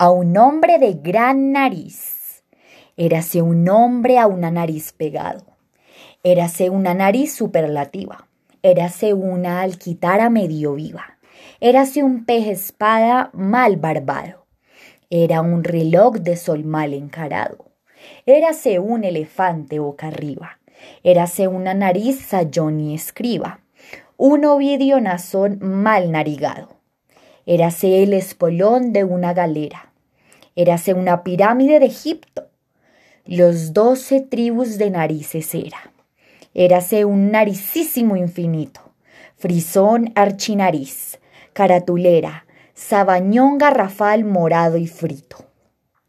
a un hombre de gran nariz. Érase un hombre a una nariz pegado. Érase una nariz superlativa. Érase una alquitara medio viva. Érase un pez espada mal barbado. Era un reloj de sol mal encarado. Érase un elefante boca arriba. Érase una nariz sayón y escriba. Un ovidio nazón mal narigado. Érase el espolón de una galera Érase una pirámide de Egipto. Los doce tribus de narices era. Érase un naricísimo infinito. Frisón archinariz, caratulera, sabañón garrafal morado y frito.